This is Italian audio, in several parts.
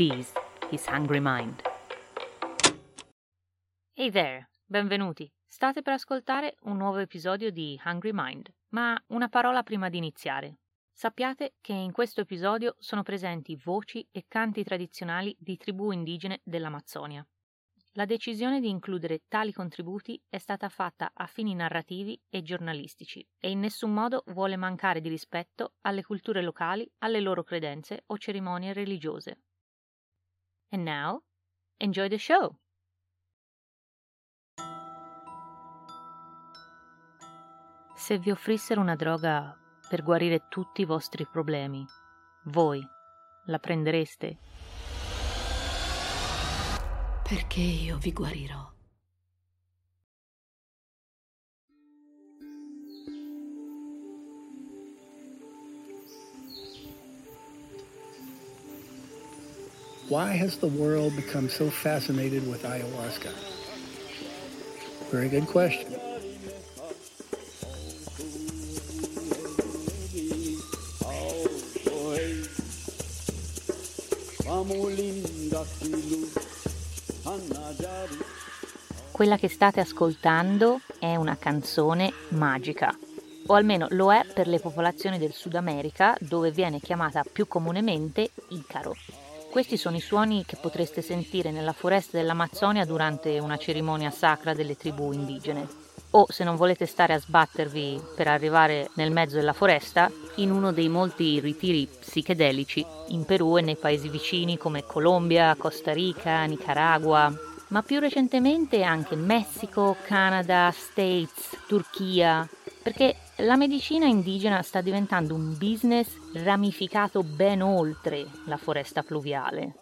This is Hungry Mind. Hey there, benvenuti. State per ascoltare un nuovo episodio di Hungry Mind, ma una parola prima di iniziare. Sappiate che in questo episodio sono presenti voci e canti tradizionali di tribù indigene dell'Amazzonia. La decisione di includere tali contributi è stata fatta a fini narrativi e giornalistici e in nessun modo vuole mancare di rispetto alle culture locali, alle loro credenze o cerimonie religiose. And now, enjoy the show! Se vi offrissero una droga per guarire tutti i vostri problemi, voi la prendereste? perché io vi guarirò. Why has the world become so fascinated with ayahuasca? Very good question. Quella che state ascoltando è una canzone magica, o almeno lo è per le popolazioni del Sud America, dove viene chiamata più comunemente Icaro. Questi sono i suoni che potreste sentire nella foresta dell'Amazzonia durante una cerimonia sacra delle tribù indigene. O se non volete stare a sbattervi per arrivare nel mezzo della foresta, in uno dei molti ritiri psichedelici in Perù e nei paesi vicini come Colombia, Costa Rica, Nicaragua, ma più recentemente anche Messico, Canada, States, Turchia, perché la medicina indigena sta diventando un business ramificato ben oltre la foresta pluviale.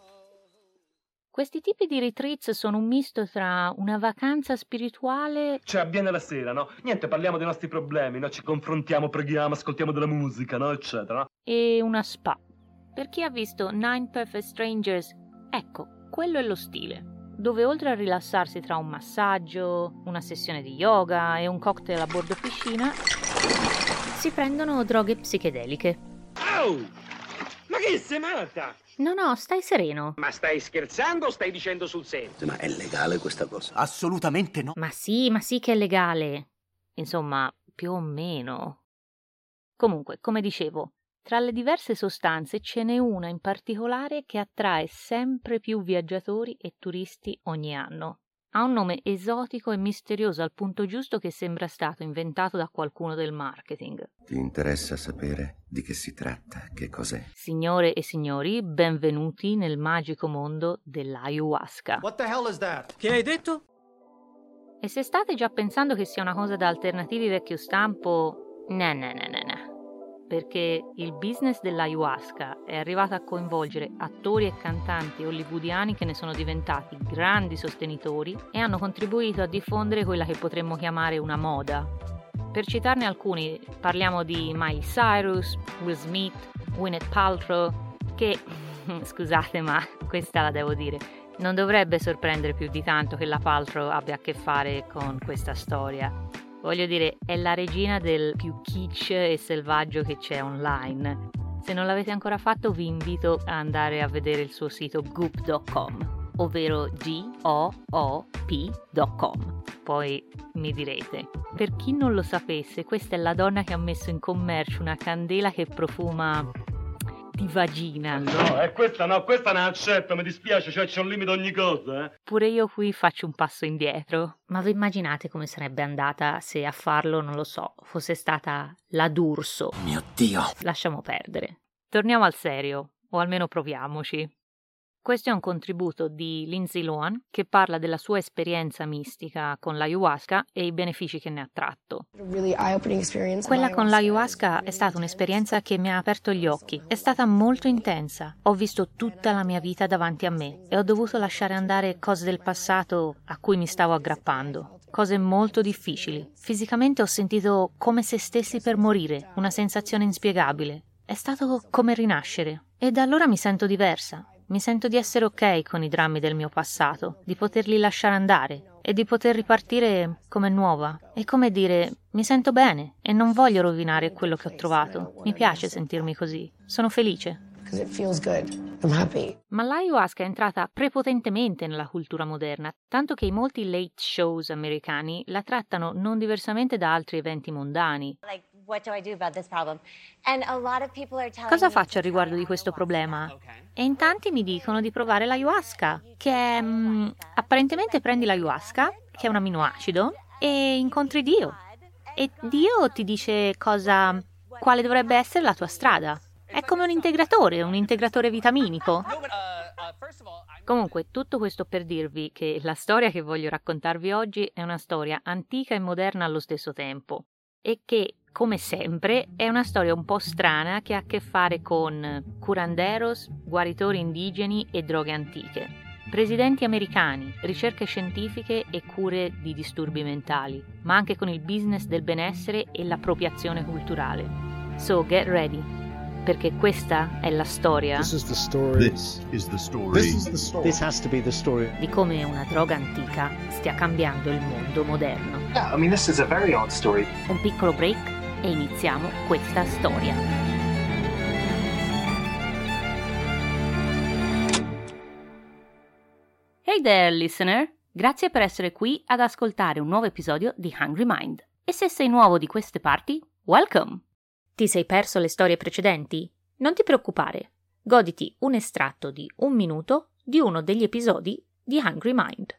Questi tipi di retreats sono un misto tra una vacanza spirituale. Cioè, avviene la sera, no? Niente, parliamo dei nostri problemi, no? Ci confrontiamo, preghiamo, ascoltiamo della musica, no? Eccetera. E una spa. Per chi ha visto Nine Perfect Strangers, ecco, quello è lo stile. Dove oltre a rilassarsi tra un massaggio, una sessione di yoga e un cocktail a bordo piscina, si prendono droghe psichedeliche. Au! Ma che sei matta? No, no, stai sereno. Ma stai scherzando o stai dicendo sul serio? Ma è legale questa cosa? Assolutamente no. Ma sì, ma sì che è legale. Insomma, più o meno. Comunque, come dicevo, tra le diverse sostanze ce n'è una in particolare che attrae sempre più viaggiatori e turisti ogni anno. Ha un nome esotico e misterioso al punto giusto che sembra stato inventato da qualcuno del marketing. Ti interessa sapere di che si tratta? Che cos'è? Signore e signori, benvenuti nel magico mondo dell'ayahuasca. What the hell is that? Che hai detto? E se state già pensando che sia una cosa da alternativi vecchio stampo, no, no, no, no, no perché il business dell'ayahuasca è arrivato a coinvolgere attori e cantanti hollywoodiani che ne sono diventati grandi sostenitori e hanno contribuito a diffondere quella che potremmo chiamare una moda. Per citarne alcuni, parliamo di Miley Cyrus, Will Smith, Gwyneth Paltrow, che, scusate ma questa la devo dire, non dovrebbe sorprendere più di tanto che la Paltrow abbia a che fare con questa storia. Voglio dire, è la regina del più kitsch e selvaggio che c'è online. Se non l'avete ancora fatto vi invito ad andare a vedere il suo sito goop.com, ovvero G-O-O-P.com. Poi mi direte, per chi non lo sapesse, questa è la donna che ha messo in commercio una candela che profuma di vagina. No, è questa no, questa non accetto, mi dispiace, cioè c'è un limite ogni cosa, eh. Pure io qui faccio un passo indietro. Ma vi immaginate come sarebbe andata se a farlo, non lo so, fosse stata la D'Urso? Mio Dio! Lasciamo perdere. Torniamo al serio, o almeno proviamoci. Questo è un contributo di Lindsay Lohan che parla della sua esperienza mistica con l'ayahuasca e i benefici che ne ha tratto. Quella con l'ayahuasca è stata un'esperienza che mi ha aperto gli occhi. È stata molto intensa. Ho visto tutta la mia vita davanti a me e ho dovuto lasciare andare cose del passato a cui mi stavo aggrappando. Cose molto difficili. Fisicamente ho sentito come se stessi per morire, una sensazione inspiegabile. È stato come rinascere. E da allora mi sento diversa. Mi sento di essere ok con i drammi del mio passato, di poterli lasciare andare e di poter ripartire come nuova. E come dire, mi sento bene e non voglio rovinare quello che ho trovato. Mi piace sentirmi così. Sono felice. Ma l'ayahuasca è entrata prepotentemente nella cultura moderna, tanto che i molti late shows americani la trattano non diversamente da altri eventi mondani. Cosa faccio al riguardo di questo problema? E in tanti mi dicono di provare l'ayahuasca, che è... mm, apparentemente prendi l'ayahuasca, che è un aminoacido, e incontri Dio. E Dio ti dice cosa... quale dovrebbe essere la tua strada. È come un integratore, un integratore vitaminico. Comunque, tutto questo per dirvi che la storia che voglio raccontarvi oggi è una storia antica e moderna allo stesso tempo e che, come sempre, è una storia un po' strana che ha a che fare con curanderos, guaritori indigeni e droghe antiche, presidenti americani, ricerche scientifiche e cure di disturbi mentali, ma anche con il business del benessere e l'appropriazione culturale. So get ready, perché questa è la storia This is the story. This is the story. This is the story. This has to be the story. di come una droga antica stia cambiando il mondo moderno. Yeah, I mean, this is a very odd story. Un piccolo break e iniziamo questa storia. Hey there, listener! Grazie per essere qui ad ascoltare un nuovo episodio di Hungry Mind. E se sei nuovo di queste parti, welcome! Ti sei perso le storie precedenti? Non ti preoccupare, goditi un estratto di un minuto di uno degli episodi di Hungry Mind.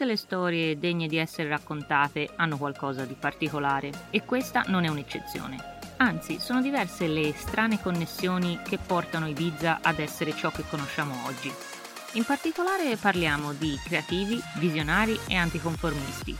Tutte le storie degne di essere raccontate hanno qualcosa di particolare e questa non è un'eccezione. Anzi, sono diverse le strane connessioni che portano Ibiza ad essere ciò che conosciamo oggi. In particolare parliamo di creativi, visionari e anticonformisti,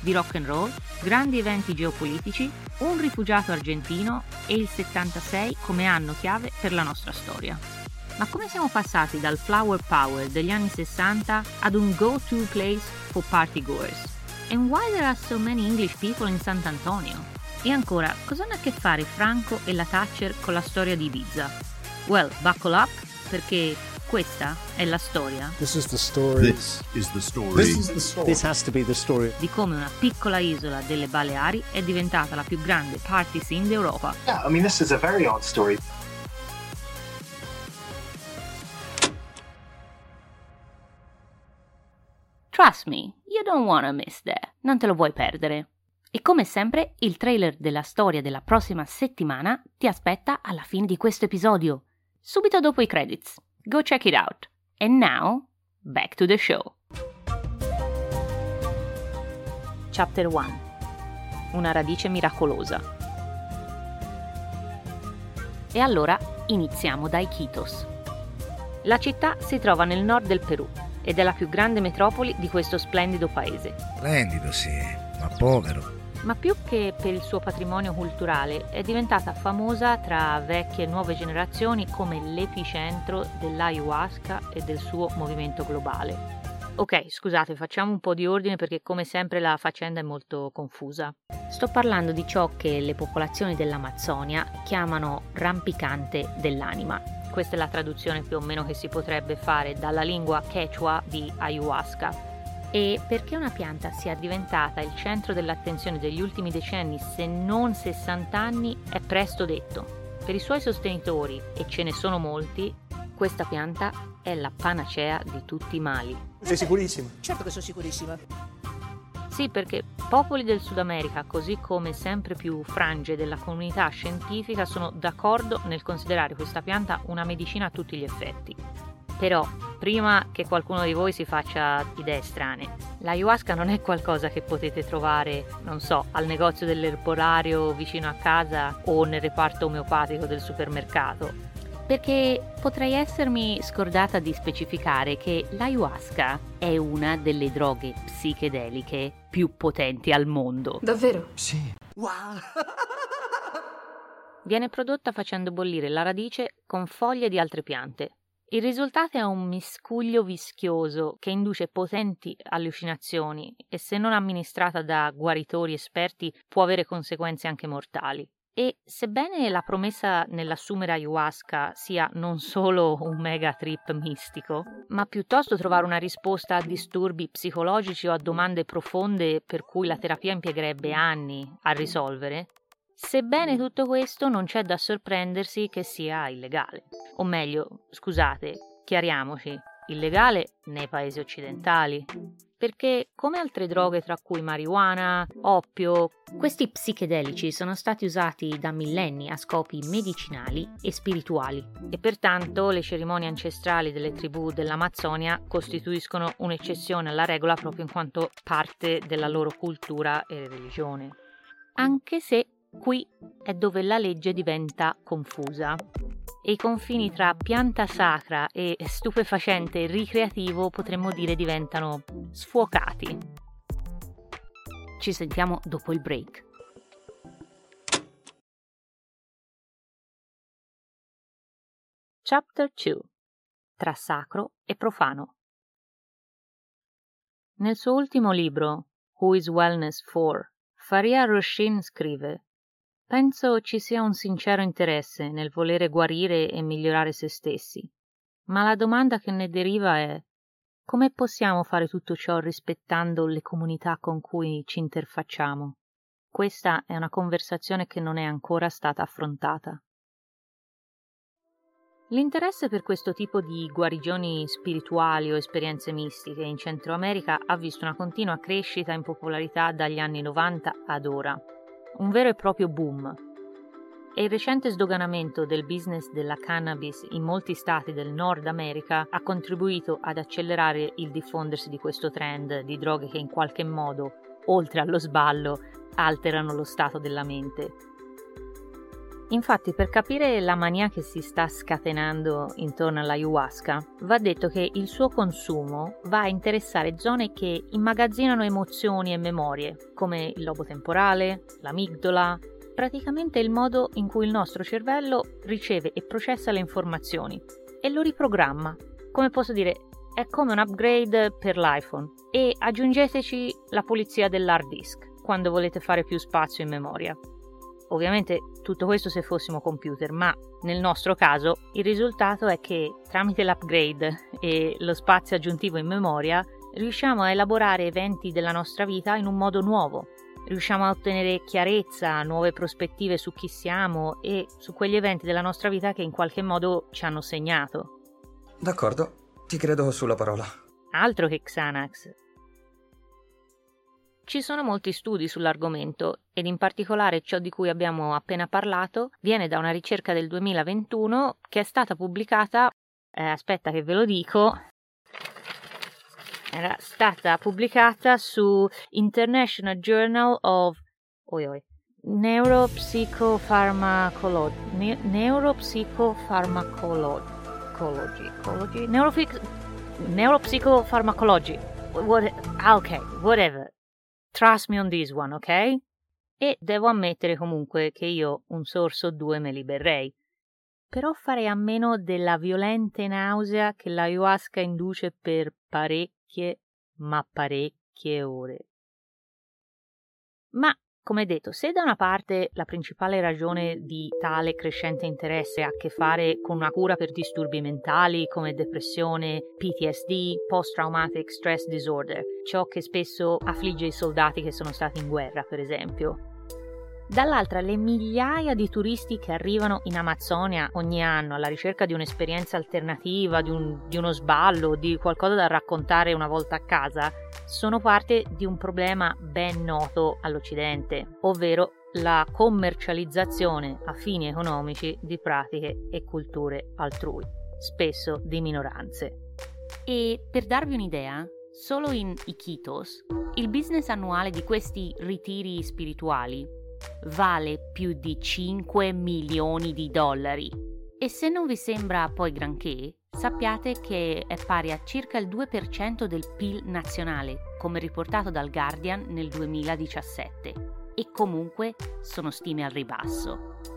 di rock and roll, grandi eventi geopolitici, un rifugiato argentino e il 76 come anno chiave per la nostra storia. Ma come siamo passati dal flower power degli anni 60 ad un go-to place for party goers? And why there are so many English people in Sant'Antonio? E ancora, cosa hanno a che fare Franco e la Thatcher con la storia di Ibiza? Well, buckle up, perché questa è la storia This is the story. This is the story. This is the story. This has to be the story. di come una piccola isola delle Baleari è diventata la più grande party scene d'Europa. Yeah, I mean, this is a very odd story. Trust me, you don't wanna miss that. Non te lo vuoi perdere. E come sempre, il trailer della storia della prossima settimana ti aspetta alla fine di questo episodio, subito dopo i credits. Go check it out. And now, back to the show. Chapter 1 Una radice miracolosa. E allora iniziamo da Iquitos. La città si trova nel nord del Perù ed è la più grande metropoli di questo splendido paese. Splendido, sì, ma povero. ma più che per il suo patrimonio culturale è diventata famosa tra vecchie e nuove generazioni come l'epicentro dell'ayahuasca e del suo movimento globale. Ok, scusate, facciamo un po' di ordine perché come sempre la faccenda è molto confusa. Sto parlando di ciò che le popolazioni dell'Amazzonia chiamano rampicante dell'anima. Questa è la traduzione più o meno che si potrebbe fare dalla lingua quechua di ayahuasca, e perché una pianta sia diventata il centro dell'attenzione degli ultimi decenni, se non 60 anni, è presto detto. Per i suoi sostenitori, e ce ne sono molti, questa pianta è la panacea di tutti i mali. Sei sicurissima? Certo che sono sicurissima. Sì, perché popoli del Sud America, così come sempre più frange della comunità scientifica, sono d'accordo nel considerare questa pianta una medicina a tutti gli effetti. Però, prima che qualcuno di voi si faccia idee strane, l'ayahuasca non è qualcosa che potete trovare, non so, al negozio dell'erbolario vicino a casa o nel reparto omeopatico del supermercato. Perché potrei essermi scordata di specificare che l'ayahuasca è una delle droghe psichedeliche più potenti al mondo. Davvero? Sì. Viene prodotta facendo bollire la radice con foglie di altre piante. Il risultato è un miscuglio vischioso che induce potenti allucinazioni e se non amministrata da guaritori esperti può avere conseguenze anche mortali. E sebbene la promessa nell'assumere ayahuasca sia non solo un mega trip mistico, ma piuttosto trovare una risposta a disturbi psicologici o a domande profonde per cui la terapia impiegherebbe anni a risolvere, Sebbene tutto questo non c'è da sorprendersi che sia illegale. O meglio, scusate, chiariamoci, illegale nei paesi occidentali. Perché, come altre droghe tra cui marijuana, oppio, questi psichedelici sono stati usati da millenni a scopi medicinali e spirituali e pertanto le cerimonie ancestrali delle tribù dell'Amazzonia costituiscono un'eccezione alla regola proprio in quanto parte della loro cultura e religione. Anche se qui è dove la legge diventa confusa e i confini tra pianta sacra e stupefacente ricreativo potremmo dire diventano sfuocati. Ci sentiamo dopo il break. Chapter 2 Tra sacro e profano Nel suo ultimo libro, Who is Wellness For, Faria Roshin scrive Penso ci sia un sincero interesse nel volere guarire e migliorare se stessi, ma la domanda che ne deriva è come possiamo fare tutto ciò rispettando le comunità con cui ci interfacciamo? Questa è una conversazione che non è ancora stata affrontata. L'interesse per questo tipo di guarigioni spirituali o esperienze mistiche in Centro America ha visto una continua crescita in popolarità dagli anni 90 ad ora un vero e proprio boom. E il recente sdoganamento del business della cannabis in molti stati del Nord America ha contribuito ad accelerare il diffondersi di questo trend di droghe che in qualche modo, oltre allo sballo, alterano lo stato della mente. Infatti, per capire la mania che si sta scatenando intorno all'ayahuasca, va detto che il suo consumo va a interessare zone che immagazzinano emozioni e memorie, come il lobo temporale, l'amigdola, praticamente il modo in cui il nostro cervello riceve e processa le informazioni e lo riprogramma. Come posso dire, è come un upgrade per l'iPhone e aggiungeteci la pulizia dell'hard disk quando volete fare più spazio in memoria. Ovviamente tutto questo se fossimo computer, ma nel nostro caso il risultato è che tramite l'upgrade e lo spazio aggiuntivo in memoria riusciamo a elaborare eventi della nostra vita in un modo nuovo. Riusciamo a ottenere chiarezza, nuove prospettive su chi siamo e su quegli eventi della nostra vita che in qualche modo ci hanno segnato. D'accordo, ti credo sulla parola. Altro che Xanax, ci sono molti studi sull'argomento ed in particolare ciò di cui abbiamo appena parlato viene da una ricerca del 2021 che è stata pubblicata, eh, aspetta che ve lo dico, era stata pubblicata su International Journal of oi oi, Neuropsychopharmacology, ne- Neuropsychopharmacology, Neuropsychopharmacology, what, ah, ok, whatever, Trust me on this one, ok? E devo ammettere comunque che io un sorso o due me li berrei. Però farei a meno della violente nausea che l'ayahuasca induce per parecchie, ma parecchie ore. Ma come detto, se da una parte la principale ragione di tale crescente interesse ha a che fare con una cura per disturbi mentali come depressione, PTSD, post-traumatic stress disorder, ciò che spesso affligge i soldati che sono stati in guerra, per esempio, dall'altra le migliaia di turisti che arrivano in Amazzonia ogni anno alla ricerca di un'esperienza alternativa, di, un, di, uno sballo, di qualcosa da raccontare una volta a casa, sono parte di un problema ben noto all'Occidente, ovvero la commercializzazione a fini economici di pratiche e culture altrui, spesso di minoranze. E per darvi un'idea, solo in Iquitos il business annuale di questi ritiri spirituali vale più di 5 milioni di dollari. E se non vi sembra poi granché, sappiate che è pari a circa il 2% del PIL nazionale, come riportato dal Guardian nel 2017. E comunque sono stime al ribasso.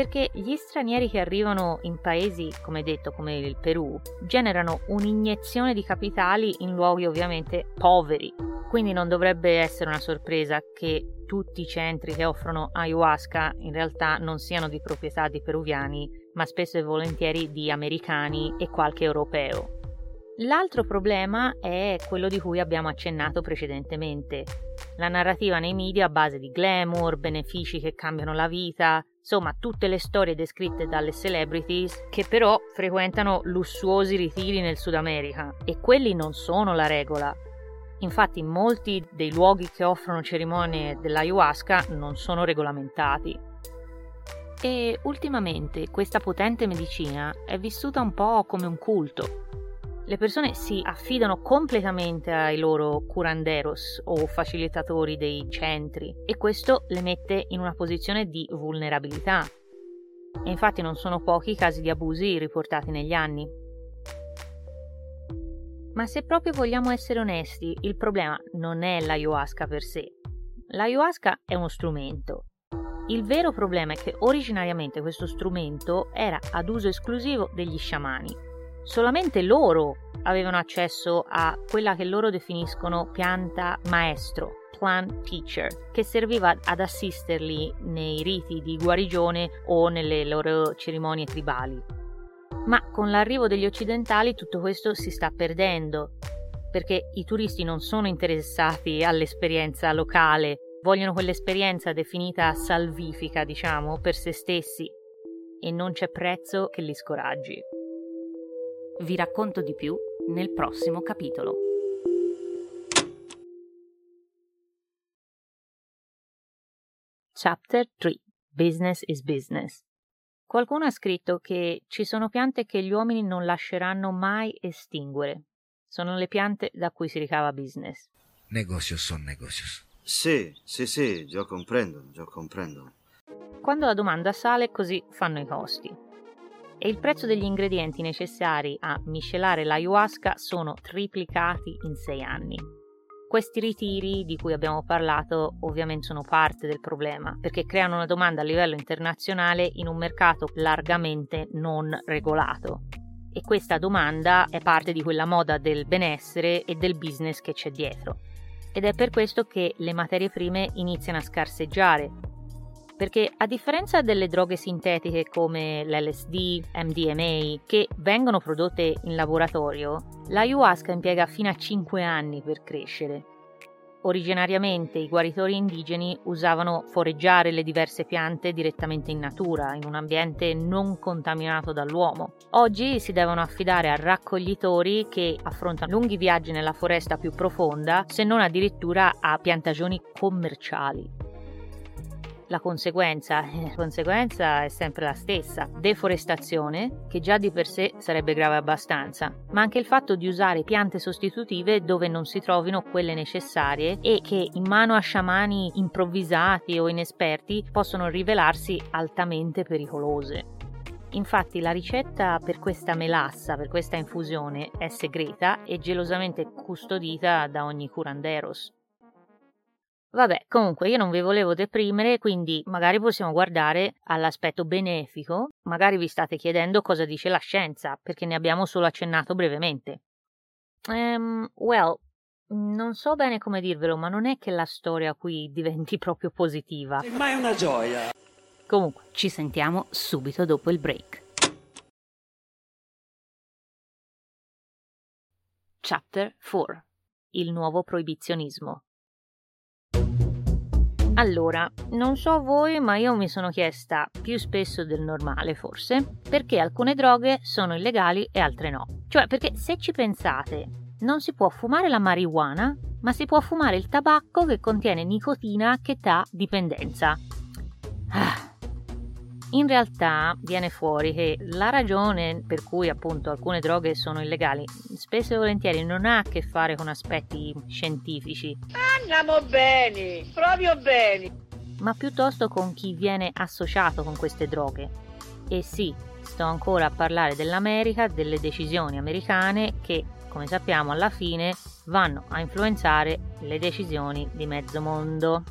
Perché gli stranieri che arrivano in paesi, come detto, come il Perù, generano un'iniezione di capitali in luoghi ovviamente poveri. Quindi non dovrebbe essere una sorpresa che tutti i centri che offrono ayahuasca in realtà non siano di proprietà di peruviani, ma spesso e volentieri di americani e qualche europeo. L'altro problema è quello di cui abbiamo accennato precedentemente. La narrativa nei media a base di glamour, benefici che cambiano la vita, insomma tutte le storie descritte dalle celebrities che però frequentano lussuosi ritiri nel Sud America e quelli non sono la regola. Infatti molti dei luoghi che offrono cerimonie dell'ayahuasca non sono regolamentati. E ultimamente questa potente medicina è vissuta un po' come un culto le persone si affidano completamente ai loro curanderos o facilitatori dei centri e questo le mette in una posizione di vulnerabilità. E infatti non sono pochi i casi di abusi riportati negli anni. Ma se proprio vogliamo essere onesti, il problema non è l'ayahuasca per sé. L'ayahuasca è uno strumento. Il vero problema è che originariamente questo strumento era ad uso esclusivo degli sciamani solamente loro avevano accesso a quella che loro definiscono pianta maestro, plant teacher, che serviva ad assisterli nei riti di guarigione o nelle loro cerimonie tribali. Ma con l'arrivo degli occidentali tutto questo si sta perdendo, perché i turisti non sono interessati all'esperienza locale, vogliono quell'esperienza definita salvifica, diciamo, per se stessi, e non c'è prezzo che li scoraggi. Vi racconto di più nel prossimo capitolo. Chapter 3 Business is Business Qualcuno ha scritto che ci sono piante che gli uomini non lasceranno mai estinguere. Sono le piante da cui si ricava business. Negocios son negocios. Sì, sì, sì, già comprendo, già comprendo. Quando la domanda sale, così fanno i costi e il prezzo degli ingredienti necessari a miscelare l'ayahuasca sono triplicati in sei anni. Questi ritiri di cui abbiamo parlato ovviamente sono parte del problema perché creano una domanda a livello internazionale in un mercato largamente non regolato. E questa domanda è parte di quella moda del benessere e del business che c'è dietro. Ed è per questo che le materie prime iniziano a scarseggiare perché a differenza delle droghe sintetiche come l'LSD, MDMA, che vengono prodotte in laboratorio, l'ayahuasca impiega fino a 5 anni per crescere. Originariamente i guaritori indigeni usavano foreggiare le diverse piante direttamente in natura, in un ambiente non contaminato dall'uomo. Oggi si devono affidare a raccoglitori che affrontano lunghi viaggi nella foresta più profonda, se non addirittura a piantagioni commerciali la conseguenza, eh, la conseguenza è sempre la stessa, deforestazione, che già di per sé sarebbe grave abbastanza, ma anche il fatto di usare piante sostitutive dove non si trovino quelle necessarie e che in mano a sciamani improvvisati o inesperti possono rivelarsi altamente pericolose. Infatti la ricetta per questa melassa, per questa infusione, è segreta e gelosamente custodita da ogni curanderos. Vabbè, comunque io non vi volevo deprimere, quindi magari possiamo guardare all'aspetto benefico, magari vi state chiedendo cosa dice la scienza, perché ne abbiamo solo accennato brevemente. Um, well, non so bene come dirvelo, ma non è che la storia qui diventi proprio positiva. Ma è una gioia. Comunque, ci sentiamo subito dopo il break. Chapter 4 Il nuovo proibizionismo allora, non so voi, ma io mi sono chiesta più spesso del normale forse, perché alcune droghe sono illegali e altre no. Cioè, perché se ci pensate, non si può fumare la marijuana, ma si può fumare il tabacco che contiene nicotina che dà dipendenza. Ah, in realtà viene fuori che la ragione per cui appunto alcune droghe sono illegali spesso e volentieri non ha a che fare con aspetti scientifici. Andiamo bene, proprio bene. Ma piuttosto con chi viene associato con queste droghe. E sì, sto ancora a parlare dell'America, delle decisioni americane che, come sappiamo, alla fine vanno a influenzare le decisioni di mezzo mondo.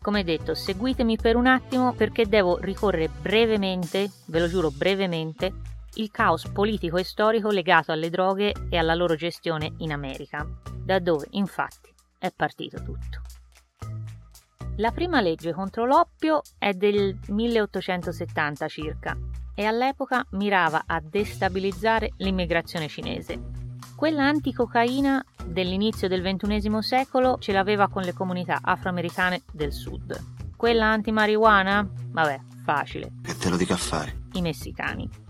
Come detto, seguitemi per un attimo perché devo ricorrere brevemente, ve lo giuro brevemente, il caos politico e storico legato alle droghe e alla loro gestione in America, da dove infatti è partito tutto. La prima legge contro l'oppio è del 1870 circa e all'epoca mirava a destabilizzare l'immigrazione cinese Quella anticocaina dell'inizio del XXI secolo ce l'aveva con le comunità afroamericane del sud. Quella anti-marijuana? Vabbè, facile. Che te lo dica a fare? I messicani.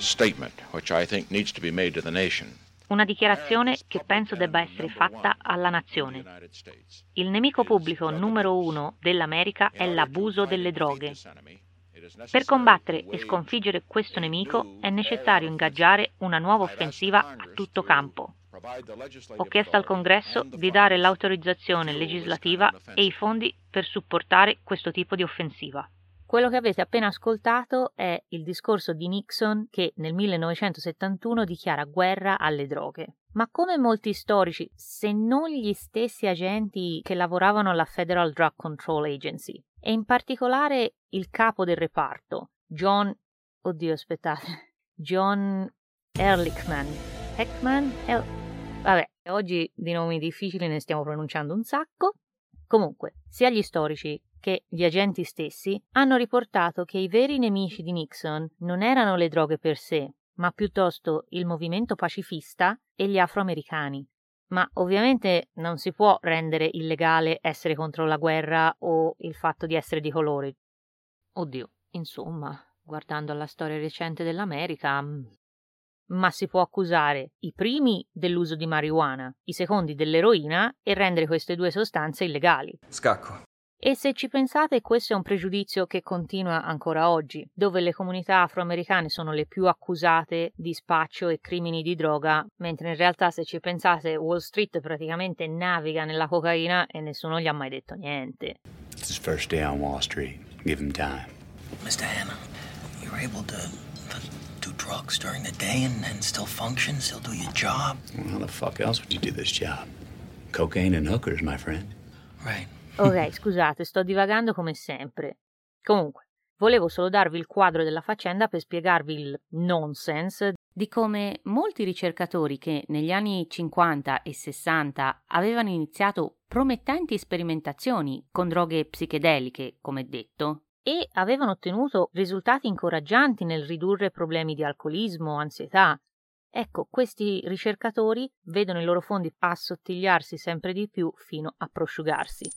statement which I think needs to be made to the nation. Una dichiarazione che penso debba essere fatta alla nazione. Il nemico pubblico numero uno dell'America è l'abuso delle droghe. Per combattere e sconfiggere questo nemico è necessario ingaggiare una nuova offensiva a tutto campo. Ho chiesto al Congresso di dare l'autorizzazione legislativa e i fondi per supportare questo tipo di offensiva. Quello che avete appena ascoltato è il discorso di Nixon che nel 1971 dichiara guerra alle droghe. Ma come molti storici, se non gli stessi agenti che lavoravano alla Federal Drug Control Agency, e in particolare il capo del reparto, John... Oddio, aspettate. John Ehrlichman. Heckman? El... Vabbè, oggi di nomi difficili ne stiamo pronunciando un sacco. Comunque, sia gli storici che gli agenti stessi hanno riportato che i veri nemici di Nixon non erano le droghe per sé, ma piuttosto il movimento pacifista e gli afroamericani. Ma ovviamente non si può rendere illegale essere contro la guerra o il fatto di essere di colore. Oddio, insomma, guardando alla storia recente dell'America, mm, ma si può accusare i primi dell'uso di marijuana, i secondi dell'eroina e rendere queste due sostanze illegali. Scacco. E se ci pensate, questo è un pregiudizio che continua ancora oggi, dove le comunità afroamericane sono le più accusate di spaccio e crimini di droga, mentre in realtà se ci pensate Wall Street praticamente naviga nella cocaina e nessuno gli ha mai detto niente. It's his first day on Wall Street. Give him time. Mr. Hanna, you're able to do drugs during the day and, and still function, still do your job? Well, how the fuck else would you do this job? Cocaine and hookers, my friend. Right. Ok, scusate, sto divagando come sempre. Comunque, volevo solo darvi il quadro della faccenda per spiegarvi il nonsense di come molti ricercatori che negli anni 50 e 60 avevano iniziato promettenti sperimentazioni con droghe psichedeliche, come detto, e avevano ottenuto risultati incoraggianti nel ridurre problemi di alcolismo, ansietà. Ecco, questi ricercatori vedono i loro fondi assottigliarsi sempre di più fino a prosciugarsi.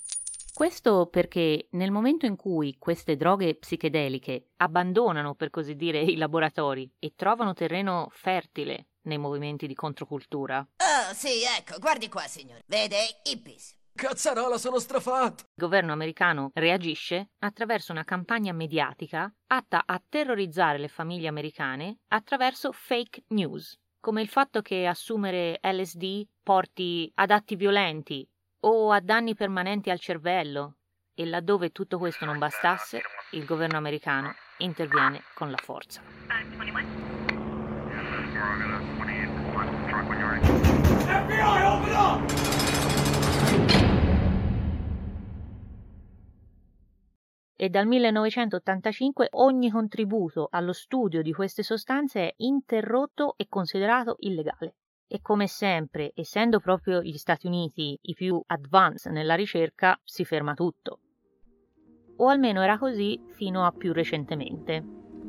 Questo perché nel momento in cui queste droghe psichedeliche abbandonano, per così dire, i laboratori e trovano terreno fertile nei movimenti di controcultura. Oh, sì, ecco, guardi qua, signore. Vede, hippies. Cazzarola, sono strafatto! Il governo americano reagisce attraverso una campagna mediatica atta a terrorizzare le famiglie americane attraverso fake news, come il fatto che assumere LSD porti ad atti violenti o a danni permanenti al cervello e laddove tutto questo non bastasse, il governo americano interviene con la forza. E dal 1985 ogni contributo allo studio di queste sostanze è interrotto e considerato illegale. E come sempre, essendo proprio gli Stati Uniti i più advanced nella ricerca, si ferma tutto. O almeno era così fino a più recentemente.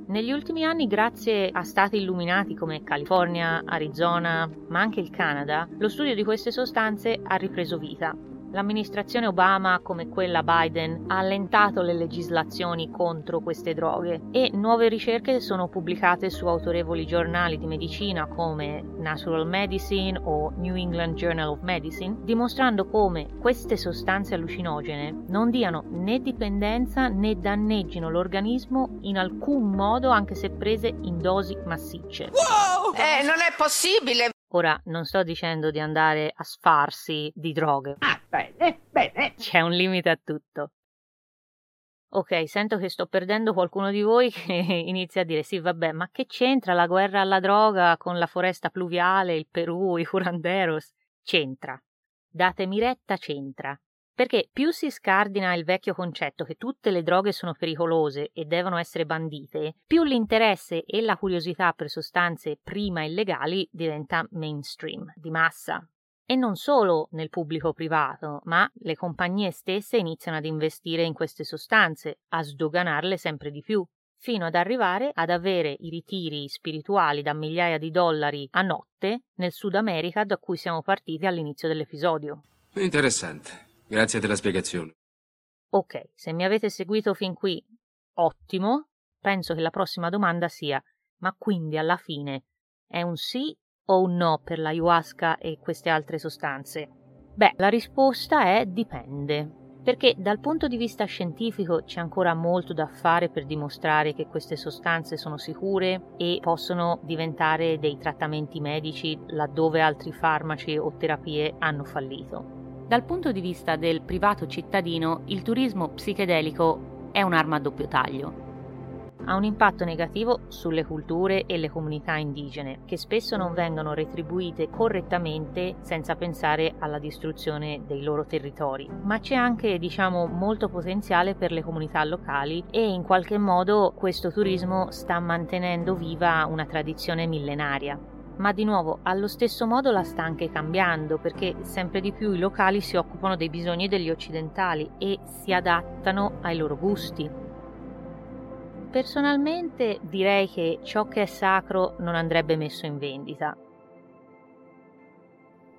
Negli ultimi anni, grazie a stati illuminati come California, Arizona, ma anche il Canada, lo studio di queste sostanze ha ripreso vita L'amministrazione Obama, come quella Biden, ha allentato le legislazioni contro queste droghe e nuove ricerche sono pubblicate su autorevoli giornali di medicina come Natural Medicine o New England Journal of Medicine, dimostrando come queste sostanze allucinogene non diano né dipendenza né danneggino l'organismo in alcun modo anche se prese in dosi massicce. Wow! Eh, non è possibile! Ora non sto dicendo di andare a sfarsi di droghe. Ah, bene, bene. C'è un limite a tutto. Ok, sento che sto perdendo qualcuno di voi che inizia a dire sì, vabbè, ma che c'entra la guerra alla droga con la foresta pluviale, il Perù, i curanderos? C'entra. Datemi retta, c'entra. Perché più si scardina il vecchio concetto che tutte le droghe sono pericolose e devono essere bandite, più l'interesse e la curiosità per sostanze prima illegali diventa mainstream, di massa. E non solo nel pubblico privato, ma le compagnie stesse iniziano ad investire in queste sostanze, a sdoganarle sempre di più, fino ad arrivare ad avere i ritiri spirituali da migliaia di dollari a notte nel Sud America da cui siamo partiti all'inizio dell'episodio. Interessante. Grazie della spiegazione. Ok, se mi avete seguito fin qui, ottimo. Penso che la prossima domanda sia: ma quindi alla fine è un sì o un no per l'ayahuasca e queste altre sostanze? Beh, la risposta è dipende perché dal punto di vista scientifico c'è ancora molto da fare per dimostrare che queste sostanze sono sicure e possono diventare dei trattamenti medici laddove altri farmaci o terapie hanno fallito. Dal punto di vista del privato cittadino, il turismo psichedelico è un'arma a doppio taglio ha un impatto negativo sulle culture e le comunità indigene, che spesso non vengono retribuite correttamente senza pensare alla distruzione dei loro territori. Ma c'è anche, diciamo, molto potenziale per le comunità locali e in qualche modo questo turismo sta mantenendo viva una tradizione millenaria. Ma di nuovo, allo stesso modo la sta anche cambiando perché sempre di più i locali si occupano dei bisogni degli occidentali e si adattano ai loro gusti. Personalmente direi che ciò che è sacro non andrebbe messo in vendita.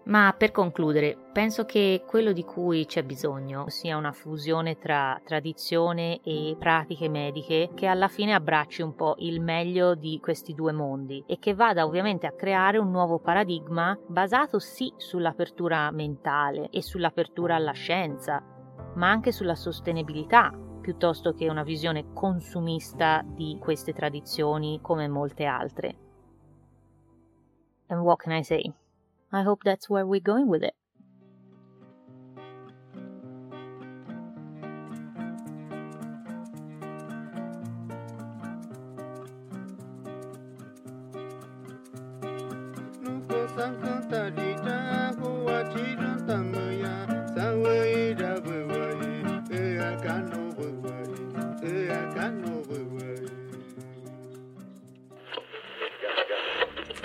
Ma per concludere, penso che quello di cui c'è bisogno sia una fusione tra tradizione e pratiche mediche che alla fine abbracci un po' il meglio di questi due mondi e che vada ovviamente a creare un nuovo paradigma basato sì sull'apertura mentale e sull'apertura alla scienza, ma anche sulla sostenibilità, piuttosto che una visione consumista di queste tradizioni come molte altre. And what can I say? I hope that's where we're going with it.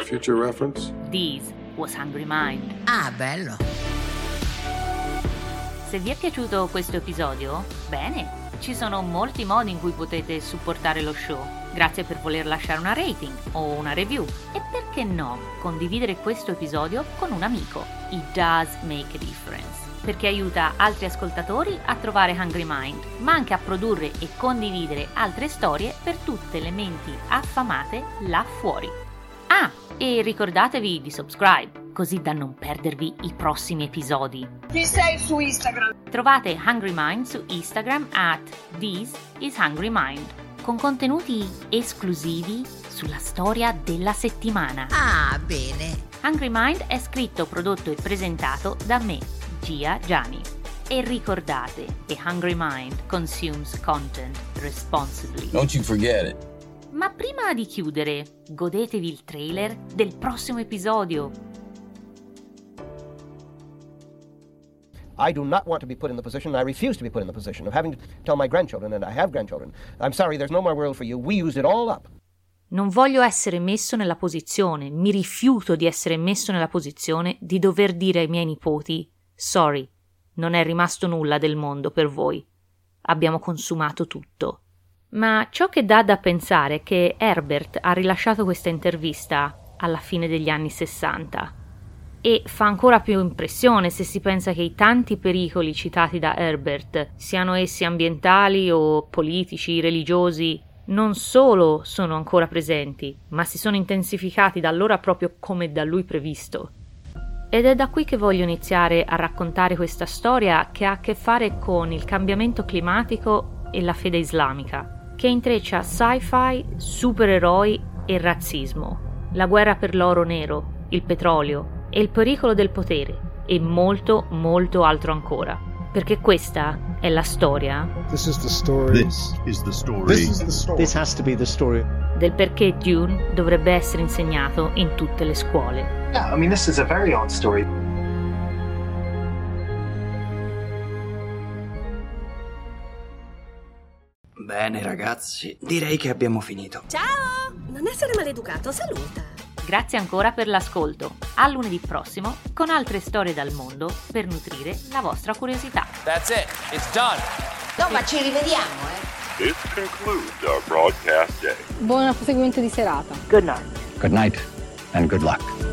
Future reference? This was Hungry Mind. Ah, bello. Se vi è piaciuto questo episodio, bene, ci sono molti modi in cui potete supportare lo show. Grazie per voler lasciare una rating o una review. E perché no, condividere questo episodio con un amico. It does make a difference perché aiuta altri ascoltatori a trovare Hungry Mind, ma anche a produrre e condividere altre storie per tutte le menti affamate là fuori. E ricordatevi di subscribe, così da non perdervi i prossimi episodi. Chi sei su Instagram? Trovate Hungry Mind su Instagram at This is Hungry Mind, con contenuti esclusivi sulla storia della settimana. Ah, bene. Hungry Mind è scritto, prodotto e presentato da me, Gia Gianni. E ricordate, a hungry mind consumes content responsibly. Don't you forget it. Ma prima di chiudere, godetevi il trailer del prossimo episodio. I do not want to be put in the position, I refuse to be put in the position of having to tell my grandchildren, and I have grandchildren, I'm sorry, there's no more world for you. We used it all up. Non voglio essere messo nella posizione, mi rifiuto di essere messo nella posizione di dover dire ai miei nipoti Sorry, non è rimasto nulla del mondo per voi. Abbiamo consumato tutto. Ma ciò che dà da pensare è che Herbert ha rilasciato questa intervista alla fine degli anni Sessanta e fa ancora più impressione se si pensa che i tanti pericoli citati da Herbert, siano essi ambientali o politici, religiosi, non solo sono ancora presenti, ma si sono intensificati da allora proprio come da lui previsto. Ed è da qui che voglio iniziare a raccontare questa storia che ha a che fare con il cambiamento climatico e la fede islamica, che intreccia sci-fi, supereroi e razzismo, la guerra per l'oro nero, il petrolio e il pericolo del potere e molto molto altro ancora. Perché questa è la storia. This is the story. This is the story. This is the story. This has to be the story. Del perché Dune dovrebbe essere insegnato in tutte le scuole. Yeah, I mean, this is a very odd story. Bene ragazzi, direi che abbiamo finito. Ciao! Non essere maleducato, saluta. Grazie ancora per l'ascolto. A lunedì prossimo con altre storie dal mondo per nutrire la vostra curiosità. That's it. It's done. No, ma ci rivediamo, eh. This concludes our broadcast day. Buon proseguimento di serata. Good night. Good night and good luck.